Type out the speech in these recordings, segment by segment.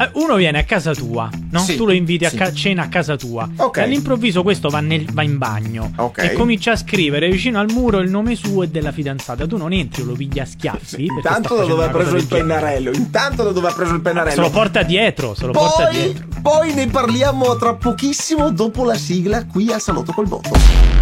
eh, uno viene a casa tua, no? Sì, tu lo inviti a sì. ca- cena a casa tua. Ok. E all'improvviso questo va, nel- va in bagno Ok. e comincia a scrivere vicino al muro il nome suo e della fidanzata. Tu non entri lo pigli a schiaffi. Intanto da dove ha preso il pennarello? Intanto da dove ha preso il pennarello? Se lo porta dietro, se lo porta Poi, dietro. poi ne parliamo tra pochissimo dopo la sigla qui al Salotto col Botto.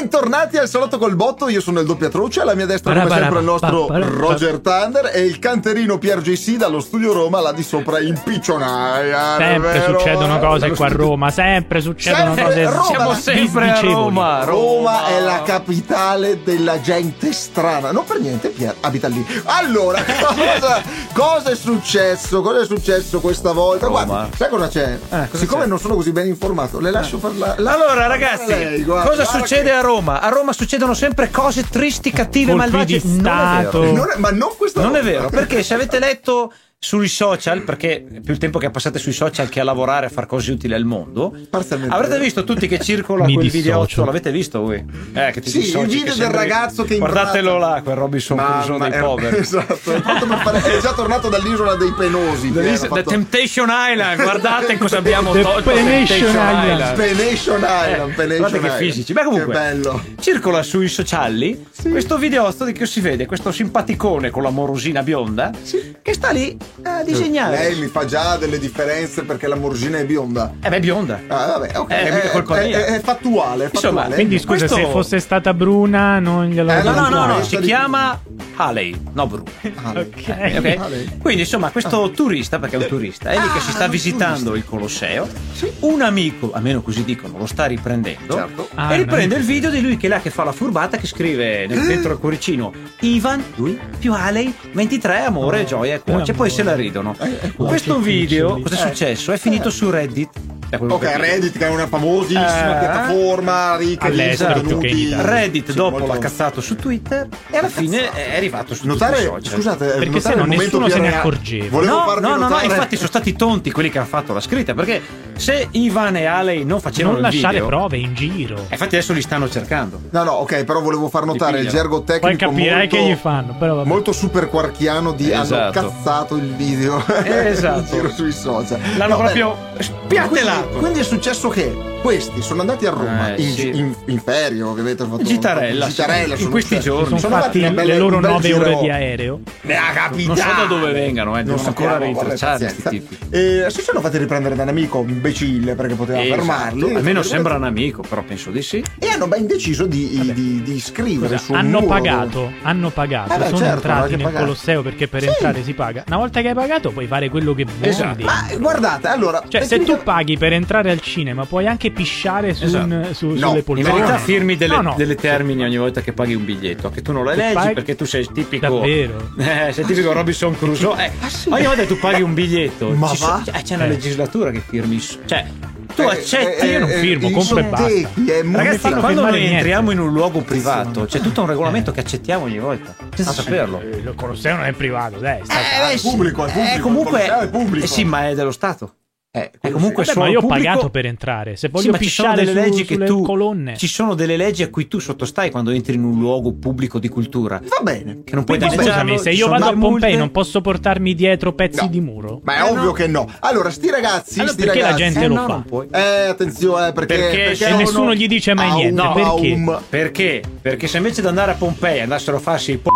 Bentornati al Salotto col Botto, io sono il doppiatruce, alla mia destra come sempre il nostro Roger Thunder e il canterino Pier JC dallo studio Roma là di sopra in piccionaia. Sempre davvero, succedono eh, cose qua a Roma, sempre succedono Sempre cose Roma, Siamo sempre a disdicevoli. Roma. Roma è la capitale della gente strana. Non per niente, Pier abita lì. Allora, cosa, cosa è successo? Cosa è successo questa volta? Roma. Guarda, sai cosa c'è? cosa Siccome c'è? non sono così ben informato, le lascio parlare. la- Allora, ragazzi, lei, guarda, cosa guarda succede che- a Roma? A Roma succedono sempre cose tristi, cattive, Colpi malvagie. di Non è vero. Non è- ma non questa Non è volta. vero, perché se avete letto sui social, perché più il tempo che passate sui social che a lavorare a fare cose utili al mondo, Parzialmente avrete visto tutti che circola Mi quel dissocio. videoccio, l'avete visto voi? Eh, che ti Sì, il dissoci, video che del sembri- ragazzo che Guardatelo imbratta- là, quel Robinson Crusoe dei era- poveri. Esatto, fare- è già tornato dall'isola dei penosi. The fatto- Temptation Island, guardate cosa abbiamo The tolto. Penation Island. Penation Island, Eh, Penation guardate che Island. fisici. Beh, comunque, Che bello. circola sui sociali questo videotto di che si vede questo simpaticone con la morosina bionda che sta lì a disegnare. Lei mi fa già delle differenze perché la morsina è bionda. Eh beh, bionda. Ah, vabbè, ok. Eh, è, colpa è- mia. è fattuale, è Insomma, fattuale. Quindi scusa, Questo- se fosse stata bruna non glielo Eh, No, no, no, no, si di- chiama Haley, no Bru. Ah, Ok. Eh, ok? Haley. Quindi insomma questo turista, perché è un turista, è lì che si sta Ah, visitando il Colosseo, un amico, almeno così dicono, lo sta riprendendo Certo. Ah, e riprende il video di lui che è là che fa la furbata che scrive nel- dentro il cuoricino Ivan, lui, più Haley, 23, amore, gioia e cuoce, poi se la ridono. Eh, Questo che video, cosa è successo? È finito su Reddit. Ok. Reddit che è una famosissima Eh. piattaforma ricca di All'estero più che in contenuti. Italia. Reddit Sì, dopo l'ha cazzato su Twitter e alla fine è arrivato su Notare, social. scusate, Perché notare se no nessuno se ne accorgeva. No, no, no, no, infatti sono stati tonti quelli che hanno fatto la scritta perché se Ivan e Ale non facevano non lasciare video, prove in giro. eh, infatti adesso li stanno cercando. No, no, ok, però volevo far notare il gergo Poi tecnico capirai molto, che gli fanno. Però vabbè. molto super quarkiano di hanno Esatto. cazzato il video Esatto. in giro sui social. L'hanno No, proprio beh, quindi è successo che questi sono andati a Roma Eh, in, sì. in, ferie, ovviamente. hanno fatto- Gitarella, Gitarella, sono In questi stati- giorni. sono sono fatti bella- le loro un bel nove giro- ore di aereo. Nella capitale. Non so da dove vengano, eh, Non devono ancora rintracciare questi tipi. E si sono fatti riprendere da un amico imbecille perché poteva Esatto. fermarli. Almeno sembra un amico, però penso di sì. E hanno ben deciso di, di, di scrivere Scusa, hanno pagato, hanno pagato, Eh beh, sono certo, entrati avete nel pagato. Colosseo perché per Sì. entrare si paga. Una volta che hai pagato puoi fare quello che vuoi. Esatto. Ma guardate, allora. Cioè, se tu paghi per entrare al cinema, puoi anche pisciare su Esatto. un- su- No, sulle in In poltrone. verità firmi delle, No, no. delle termini ogni volta che paghi un biglietto, che tu non Che leggi paghi- perché tu sei tipico. Davvero? Eh, sei tipico Robinson Crusoe. Eh, Ogni volta che tu paghi un biglietto, Ma ci so- va? eh, c'è una Eh. legislatura che firmi. Cioè, tu Eh, accetti. io non firmo, compro e basta. Ragazzi, fanno quando noi entriamo in un luogo privato, c'è tutto un regolamento che accettiamo ogni volta, Ah, senza saperlo. Eh, Il Colosseo non è privato, dai. Eh, pubblico, è pubblico, Eh, comunque, è pubblico. eh sì, ma è dello Stato. Eh, È comunque Vabbè, solo ma io ho pubblico- pagato per entrare. Se Sì, voglio sono pisciare delle su- leggi che tu colonne. ci sono delle leggi a cui tu sottostai quando entri in un luogo pubblico di cultura. Va bene. Che non puoi Quindi scusami, se io vado a Pompei multe. non posso portarmi dietro pezzi No. di muro? Ma è Eh, ovvio no. che no. Allora, sti ragazzi, Allora sti perché la ragazzi. gente Eh, lo no, fa? Eh, attenzione, perché. Perché se hanno- nessuno gli dice mai Aum, niente, perché? Perché? Perché se invece di andare a Pompei andassero a farsi i po-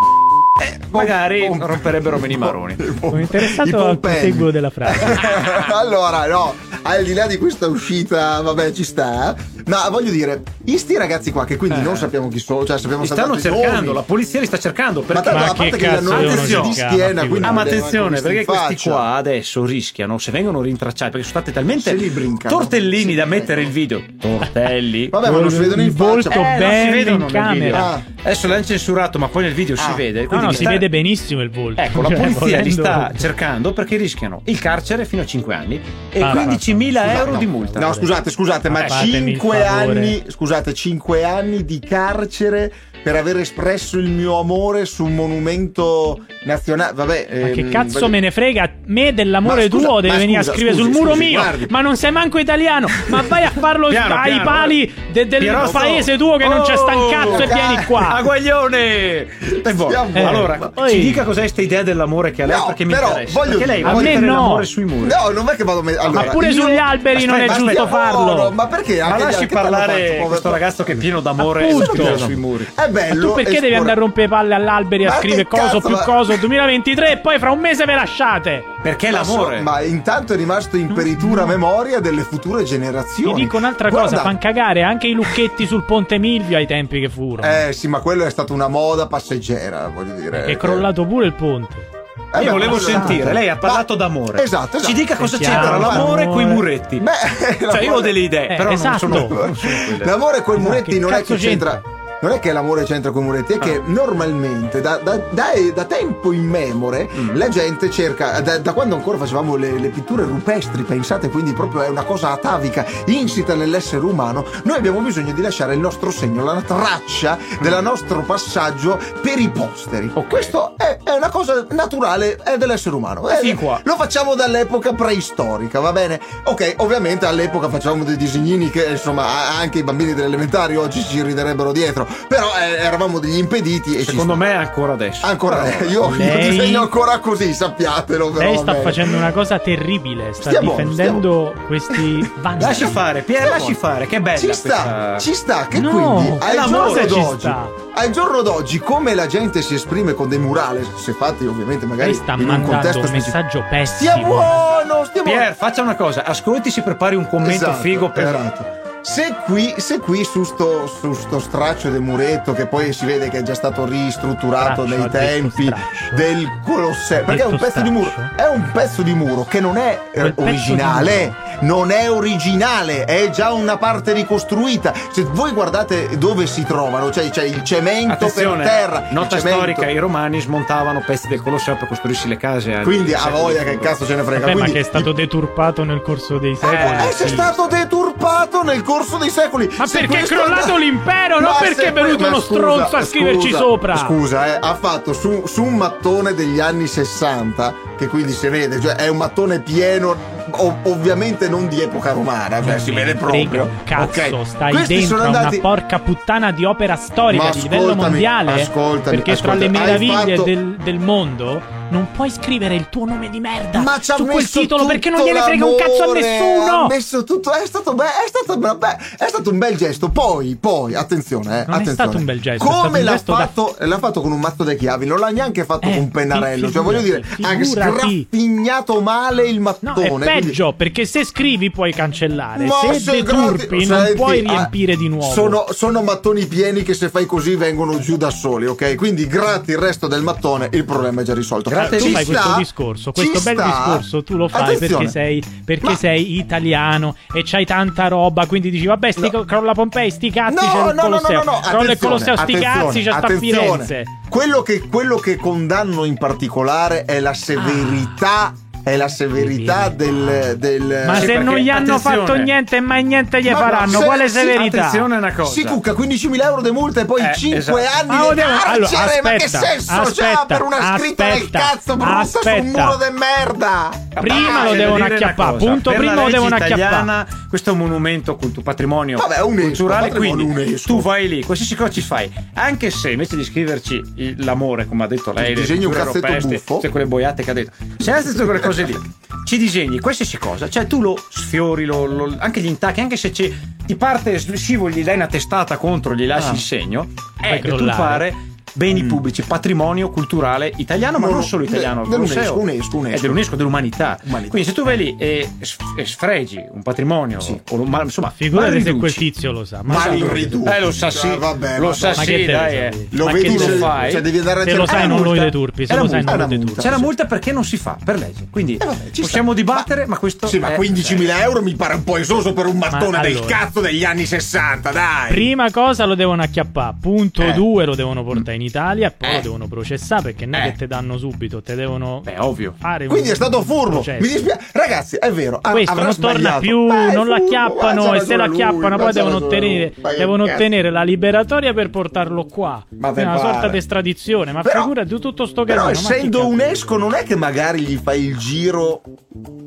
eh, magari Pom- romperebbero meno i maroni. Sono interessato al proseguo della frase. allora, no, al di là di questa uscita, vabbè, ci sta. Ma voglio dire, i sti ragazzi qua, che quindi Eh. non sappiamo chi sono, cioè sappiamo Li stanno cercando, nomi. la polizia li sta cercando. Ma Perché? tanto, Ma a parte che che hanno devono di schiena, Ma quindi Ah, ma attenzione, perché in questi faccia. qua adesso rischiano, se vengono rintracciati, perché sono stati talmente Se tortellini da mettere il video. Tortelli. Vabbè, ma non si vedono in Il volto faccia. Eh, non bene si vedono in camera. Ah. Adesso l'hanno censurato, ma poi nel video si Ah. vede. No, si vede benissimo il volto. Ecco, la polizia li sta cercando perché rischiano il carcere fino a 5 anni e Ah, 15.000 euro di multa. No, scusate, scusate, ma Eh, fatemi il 5 favore. anni, scusate, 5 anni di carcere per aver espresso il mio amore su un monumento nazionale. Vabbè, Ma che ehm, cazzo voglio- me ne frega? Me dell'amore scusa, tuo devi venire scusa, a scrivere scusi, sul muro scusi, mio. guardi. Ma non sei manco italiano. Ma vai a farlo Piano, ai piano, pali de- del Pierotto. paese tuo che non c'è sta un cazzo e Oh, vieni qua. Aguaglione! E? Stiamo- allora, ma- ci dica cos'è questa idea dell'amore che ha lei No, perché mi però interessa. voglio perché lei A me mettere no. l'amore sui muri. No, non è che vado a me- allora, Ma pure io- sugli alberi non è Aspetta, giusto aspetta. farlo. No, ma perché Ma lasci parlare questo ragazzo che è pieno d'amore e sui muri. È bello. tu perché devi andare a rompere palle all'alberi a Ma scrivere coso cazzo, più ma- coso 2023 e poi fra un mese ve lasciate? Perché Ma so- l'amore? Ma intanto è rimasto in peritura memoria delle future Ti generazioni. dico un'altra Guarda- cosa, fan cagare anche i lucchetti sul ponte Milvio ai tempi che furono. Eh sì, ma quello è stata una moda passeggera, voglio dire. è crollato pure il ponte. Eh, Io beh, volevo ma- sentire, lei ha parlato Ma- d'amore. Esatto, esatto. Ci dica cosa c'entra l'amore amore. con i muretti. Beh, Cioè, io ho l'amore- delle idee, Eh, però esatto. non sono, non sono. L'amore con i muretti non è che c'entra. Non è che l'amore c'entra con i muretti, è che normalmente da, da- da- da tempo immemore la gente cerca, da, quando ancora facevamo le, le pitture rupestri, pensate, quindi proprio è una cosa atavica, insita nell'essere umano, noi abbiamo bisogno di lasciare il nostro segno, la traccia del nostro passaggio per i posteri. Ok. Questo è, è una cosa naturale è dell'essere umano. Eh, Fin qua. Lo facciamo dall'epoca preistorica, va bene? Ok, ovviamente all'epoca facevamo dei disegnini che insomma anche i bambini delle elementari oggi ci riderebbero dietro, però eh, eravamo degli impediti e Secondo me ancora adesso. Ancora, eh, io, io Lei- disegno ancora così, sappiatelo. Però, Lei sta bene. facendo una cosa terribile, sta Stiamo- difendendo questi vandali. Lasci fare, Pier, lasci fare, che bella Ci sta, questa- ci sta, che No, quindi è al giorno, d'oggi, sta. al giorno d'oggi, come la gente si esprime con dei murales, se fatti ovviamente magari Lei sta in un mandando contesto un specifico. messaggio Stia pessimo. buono, stia buono. Pier, faccia una cosa, ascolti, si prepari un commento Esatto, figo per esatto. Se qui, se qui su, sto, su sto straccio del muretto, che poi si vede che è già stato ristrutturato Straccio, nei tempi del Colosseo, perché è un detto pezzo di muro, è un pezzo di muro che non è eh, Quel originale, non è originale, è già una parte ricostruita. Se voi guardate dove si trovano, cioè c'è il cemento Attenzione, per terra, il nota storica, i romani smontavano pezzi del Colosseo per costruirsi le case. Quindi a voglia che cazzo ce ne frega. Vabbè, ma Quindi che è stato i- deturpato nel corso dei secoli. Eh, sì. è stato deturpato nel corso dei secoli. Ma Se perché è crollato l'impero, non Ma perché se è venuto ma uno scusa, stronzo a scriverci scusa, sopra. Scusa, eh, ha fatto su, su un mattone degli anni 60, che quindi si vede, cioè è un mattone pieno, ov- ovviamente non di epoca romana, cioè Non si vede proprio. Cazzo, Ok, stai questi dentro andati- una porca puttana di opera storica Ma di livello ascoltami, mondiale. ascoltami, perché tra le ascoltami, meraviglie fatto- del, del mondo non puoi scrivere il tuo nome di merda Ma su quel titolo perché non gliene frega un cazzo a nessuno. Ha messo tutto, è stato, be- è stato, vabbè, è stato un bel gesto. Poi, poi, attenzione, eh, Non è attenzione. stato un bel gesto, è Come l'ha gesto da- fatto? L'ha fatto con un mazzo delle chiavi, non l'ha neanche fatto Eh, con un pennarello. Cioè, voglio dire, ha sgraffignato male il No, mattone. è quindi- peggio perché se scrivi puoi cancellare, Ma se se deturpi non senti, puoi ah, riempire di nuovo. Sono, sono mattoni pieni che se fai così vengono giù da soli, ok? Quindi gratti il resto del mattone, il problema è già risolto. Grazie, tu Ci fai sta, questo discorso, questo bel sta. discorso tu lo fai Attenzione. perché sei perché Ma- sei italiano e c'hai tanta roba, quindi dici vabbè, sti No. crolla Pompei, sti cazzi No, c'è il no, no, no, no, no, crolla il Colosseo, sti cazzi c'è sta. Firenze. Quello che, quello che condanno in particolare è la severità. È la severità del. del Ma Sì, se non gli hanno attenzione. fatto niente mai niente gli Ma no, faranno, se- quale sì, severità? Attenzione a una cosa. Si cucca 15.000 euro di multa e poi Eh, 5 esatto. anni Ma di vogliamo- allora, carcere. ma che aspetta, senso c'ha aspetta, per una scritta del aspetta, cazzo brutta su un aspetta. muro di merda? Prima Ah, lo devono acchiappare, punto Per prima la lo devono italiana, Questo è un monumento culto, patrimonio Vabbè, UNESCO, culturale. patrimonio Quindi UNESCO. tu vai lì, qualsiasi cosa ci fai, anche se invece di scriverci il- l'amore, come ha detto lei, le Disegni un cazzetto europee, buffo. tutte quelle boiate che ha detto, se hai tutte quelle cose lì, ci disegni qualsiasi cosa, cioè tu lo sfiori, lo- lo- anche gli intacchi, anche se ci, ti parte, scivoli, gli dai una testata contro, gli lasci Ah. il segno, Fai è crollare. deturpare beni pubblici, patrimonio culturale italiano, ma No, non solo de- italiano, il dell'UNESCO, UNESCO, UNESCO. è dell'UNESCO, dell'umanità. Umanità. Quindi se tu vai lì e, e sfregi un patrimonio, Sì. o ma, insomma, Figurati se quel tizio lo sa. Ma lo riduci. Eh, lo sa sì, Cioè, vabbè, lo sa Ma sì, dai. eh. sai? Lo Ma vedi se- lo fai? Cioè, devi andare a Se lo cercare- sai, non multa. lo deturpi. Se lo sai, non lo è una deturpi. C'è la multa perché non si fa per legge. Quindi Eh, possiamo dibattere, ma, questo Sì, ma è- 15.000 euro mi pare un po' esoso per un mattone Ma del cazzo degli anni 60, dai. Prima cosa lo devono acchiappare, punto Eh. 2 lo devono portare in Italia e poi Eh. lo devono processare perché non è Eh. che te danno subito, te devono Beh, ovvio. fare Quindi è stato furbo. Mi dispiace. Ragazzi, è vero. ha- Questo non torna più, Beh, non la furbo, chiappano e se la chiappano poi devono ottenere, devono ottenere la liberatoria per portarlo qua. Ma È una pare. sorta di estradizione, ma Però- figura di tutto sto Però casino. ma chi essendo UNESCO non è che magari gli fai il giro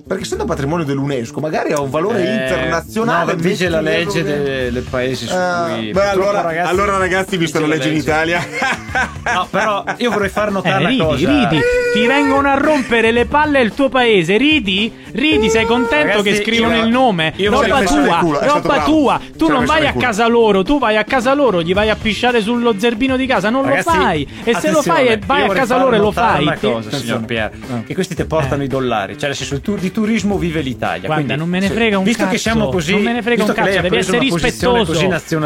perché essendo patrimonio dell'UNESCO magari ha un valore Eh, internazionale No, vige la legge del paese su Ah, cui. beh, allora- ragazzi, Allora, ragazzi, visto la legge in Italia, No, però io vorrei far Eh, notare una ridi, cosa. ridi, ti vengono a rompere le palle il tuo paese, ridi, ridi, sei contento Ragazzi, che scrivono io- il nome, io roba tua, culo, roba tua, tu Ci ha non vai a casa loro, tu vai a casa loro, gli vai a pisciare sullo zerbino di casa, non Ragazzi, lo fai, e se lo fai vai a casa loro e lo fai, te- cosa, signor Pier, Eh. che questi ti portano i dollari, cioè nel senso il, tur- di turismo vive l'Italia. Guarda, quindi, non me ne frega un visto cazzo. che siamo così, non me ne frega un visto cazzo. Devi essere rispettoso.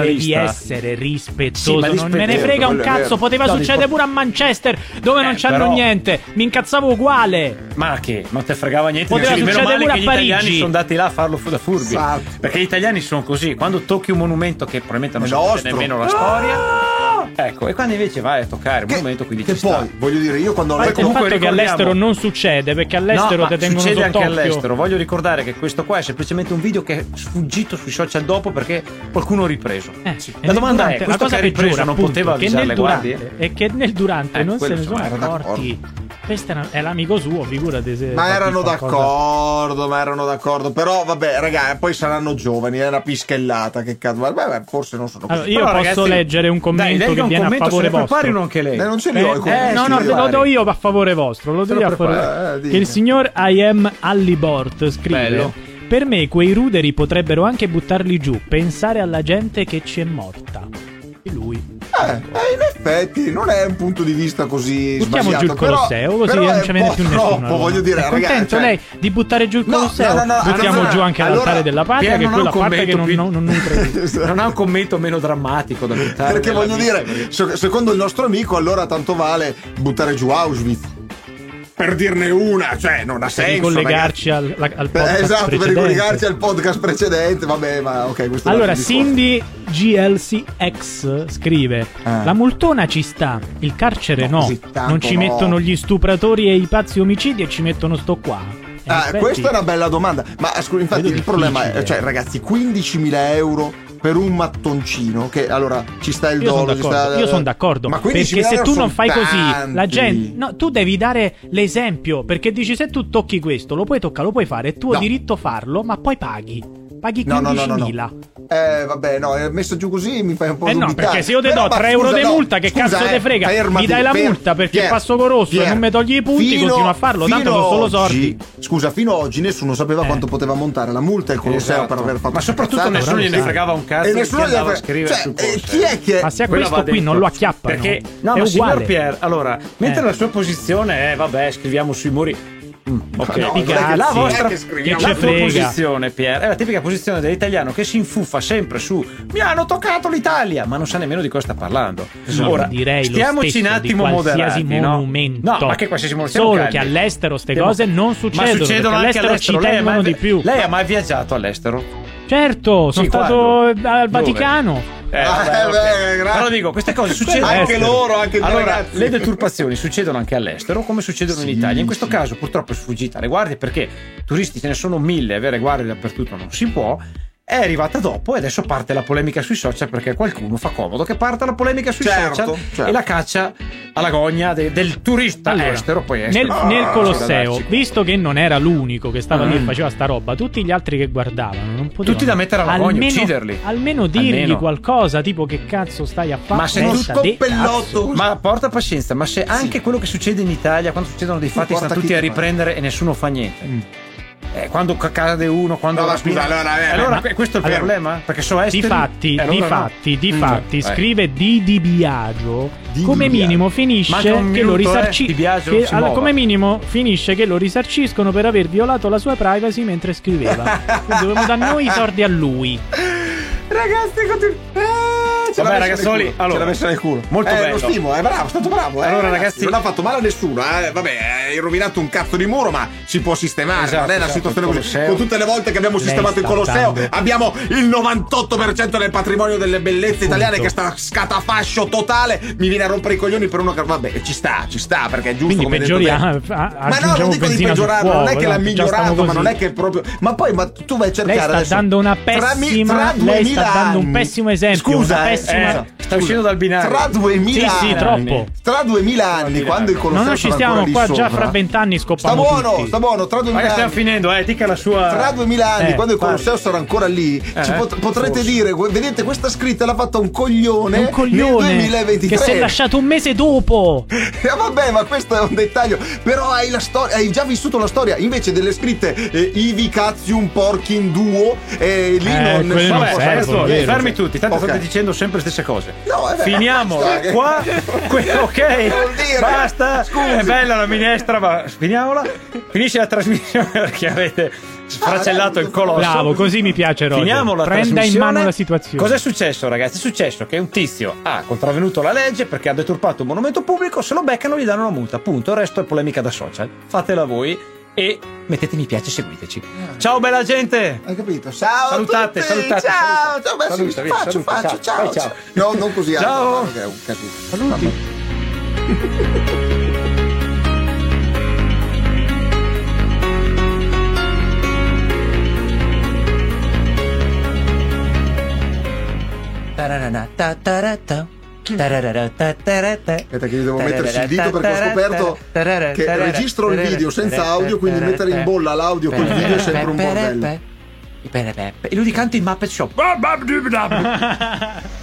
Devi essere rispettoso. Ma non me ne frega un cazzo. Poteva No, succedere pure a Manchester, dove non Eh, c'hanno però- niente. Mi incazzavo uguale. Ma che? Non te fregava niente. Poteva dicevi, meno succedere male pure che a gli italiani Parigi. sono andati là a farlo fu- da furbi. Esatto. Perché gli italiani sono così. Quando tocchi un monumento che probabilmente non È sapete nemmeno la storia. Ecco, e quando invece vai a toccare un Che, monumento, quindi che ci sta. poi, voglio dire, io quando ho Poi letto Il comunque fatto che ricordiamo- all'estero non succede, perché all'estero no, te ma tengono succede anche all'estero. Voglio ricordare che questo qua è semplicemente un video che è sfuggito sui social dopo perché qualcuno ha ripreso. Eh, Sì. La domanda durante- è: questo la cosa che ha ripreso peggiore, non appunto, poteva avvisare le guardie? e che nel durante Eh, non se ne sono accorti. Questo era- è l'amico suo, figurati se. Ma erano d'accordo, ma erano d'accordo. Però, vabbè, raga, poi saranno giovani. È una pischellata. Che cazzo. Vabbè, vabbè, forse non sono così. Allora, io Però, posso ragazzi, leggere un commento che un viene a favore se ne prepari vostro. uno anche lei. Eh, non ce li ho i Eh, no, no, lo do io a favore vostro. Lo do io a favore. Eh, che il signor I am Allibort scrive: Bello. Per me quei ruderi potrebbero anche buttarli giù. Pensare alla gente che ci è morta. E lui. Eh, eh, in effetti non è un punto di vista così Buttiamo sbagliato. giù il però- Colosseo, così però non ci viene più nessuno. troppo, allora. voglio dire, è ragazzi. contento cioè- lei di buttare giù il Colosseo? no, no, no, Buttiamo allora- giù anche allora- l'altare della patria, che è non ha quella un parte che non, commento non, non. Non ha un commento meno drammatico da buttare. Perché voglio vita, dire, perché- se- secondo il nostro amico, allora tanto vale buttare giù Auschwitz. Per dirne una, cioè non ha Per senso. ricollegarci al, al podcast Eh, esatto, per precedente. ricollegarci al podcast precedente. Vabbè, ma ok, questo Allora. Cindy GLCX scrive: Ah. La multona ci sta, il carcere No, no. non ci no. mettono gli stupratori e i pazzi omicidi e ci mettono sto qua. E in Ah, questa è una bella domanda. Ma scusa, infatti, Vedo il problema è, cioè, ragazzi, 15.000 euro per un mattoncino. Che allora ci sta il Io sono ci d'accordo, sta- io son d'accordo, Ma perché 15.000 se tu non fai così, la tanti. gente, no, tu devi dare l'esempio, perché dici se tu tocchi questo, lo puoi toccare, lo puoi fare, è tuo No. diritto farlo, ma poi paghi. Paghi 15.000. No, no, no, no, no. Eh, vabbè, no, è messo giù così mi fai un po' Eh no, dubitare. perché se io te do ma 3 euro di no, multa, che scusa, cazzo eh, te frega? fermati, Mi dai la fer- multa perché Pier- passo con rosso e Pier, non mi togli i punti, fino- continuo a farlo, tanto sono solo sordi. Scusa, fino ad oggi nessuno sapeva Eh. quanto poteva montare la multa e il Colosseo Esatto. per aver fatto Ma soprattutto cazzate. nessuno gliene fregava un cazzo E nessuno chi gli andava a aveva- scrivere cioè, eh, chi è che Ma se a questo qui non lo acchiappano, Perché, no, è ma signor uguale. Pier, allora, mentre Eh. la sua posizione è, vabbè, scriviamo sui muri. Mm, ok, no, cazzi. la vostra che. Che la posizione, Pier, è la tipica posizione dell'italiano che si infuffa sempre su mi hanno toccato l'Italia, ma non sa nemmeno di cosa sta parlando. Io Ora, direi lo stiamoci stesso un attimo di qualsiasi moderati, no? monumento. No, ma che qualsiasi monumento Solo siamo che calmi. all'estero ste Stiamo- cose non Ma succedono, succedono perché anche all'estero. Lei ha tengono mai- di più. Lei ha mai viaggiato all'estero? Certo, sono Sì, stato quando? al Dove? Eh, Ah, vabbè, eh, ok. beh. Però dico, queste cose succedono Anche loro, anche allora, le deturpazioni succedono anche all'estero, come succedono in Sì, Italia. In questo sì. caso, purtroppo, è sfuggita alle guardie perché turisti ce ne sono mille, avere guardie dappertutto non si può. È arrivata dopo e adesso parte la polemica sui social perché qualcuno fa comodo che parta la polemica sui Certo, social certo. e la caccia alla gogna de- del turista Allora, estero. Poi Nel, estero. Ah, nel c'è da Colosseo, visto che non era l'unico che stava lì e Mm. faceva sta roba, tutti gli altri che guardavano non potevano Tutti da mettere alla gogna, almeno, ucciderli. Almeno dirgli Almeno. qualcosa, tipo che cazzo stai a fare? Ma se de scoppellotto. cazzo. Ma porta pazienza, ma se anche quello che succede in Italia, quando succedono dei fatti, stanno tutti a riprendere e nessuno fa niente. Mm. Eh, quando ca- cade uno, quando No, ma scusa, allora, eh, allora ma- que- questo è il allora, problema? Perché so esteri. Difatti, eh, allora no. difatti, difatti, Mm, scrive Di Di Biagio. Di come Di minimo finisce un che lo minuto, eh, allora, come minimo finisce che lo risarciscono per aver violato la sua privacy mentre scriveva. Quindi dobbiamo dare noi i soldi a lui. Ragazzi, continu- eh, ce Vabbè, ragazzoli, allora, ce l'ha messa nel culo. molto eh, bello. Lo stimo, è bravo, è stato bravo. eh, Allora, ragazzi- non ha fatto male a nessuno. Eh. Vabbè, hai rovinato un cazzo di muro, ma si può sistemare. Esatto, non è una esatto, situazione così. Con tutte le volte che abbiamo sistemato il Colosseo, dando- abbiamo il 98% del patrimonio delle bellezze italiane che sta scatafascio totale. Mi viene a rompere i coglioni per uno che. Vabbè, ci sta, ci sta, perché è giusto Quindi come peggioriamo, Ma no, non dico di peggiorarlo, non è che l'ha migliorato, ma non è che proprio. Ma poi, ma tu vai a cercare Lei sta dando una pessima- tra lei sta 2000 dando un pessimo esempio, Scusa, una eh, Sta uscendo dal binario. Tra 2000 Sì, sì, anni, troppo. Tra 2000 anni, quando il Colosseo No, noi ci sarà stiamo ancora lì qua già sopra. fra vent'anni Sta scoppiamo buono, tutti. sta buono, tra 2000 Ma stiamo anni. finendo, eh, dica la sua. Tra 2000 anni, Eh, quando il. Colosseo sarà ancora lì, Eh, ci pot- potrete forse. dire: "Gu- Vedete, questa scritta l'ha fatta un coglione, un coglione nel 2023. che si è lasciato un mese dopo. Eh, vabbè, ma questo è un dettaglio. Però hai la storia, hai già vissuto la storia. Invece delle scritte eh, Ivi Cazium Porkin Duo, eh, lì Eh, non non servono, fermi tutti, tanto state dicendo sempre le stesse cose. No, è vero. Finiamo Basta, qua. Que- ok, vuol dire? basta. Scusi. È bella la minestra, ma finiamola. Finisce la trasmissione perché avete sfracellato il colosso. Bravo, così mi piace Roger. Finiamo la Prenda in mano la situazione. Cos'è successo, ragazzi? È successo che un tizio ha contravvenuto la legge perché ha deturpato un monumento pubblico. Se lo beccano, gli danno una multa. Punto. Il resto è polemica da social. Fatela voi e mettete mi piace e seguiteci. Ciao, bella gente! Hai capito? Ciao. Salutate, tutti. salutate, Ciao. saluta. Ciao, Saluta, faccio, saluta, faccio. ciao. Ciao. Vai, ciao. No, non così. alto, Ciao. che è un casino. Saluti. Aspetta che io devo metterci il dito perché ho scoperto che registro il video senza audio, quindi mettere in bolla l'audio col video è sempre un bordello. E lui di canto in Muppet Shop.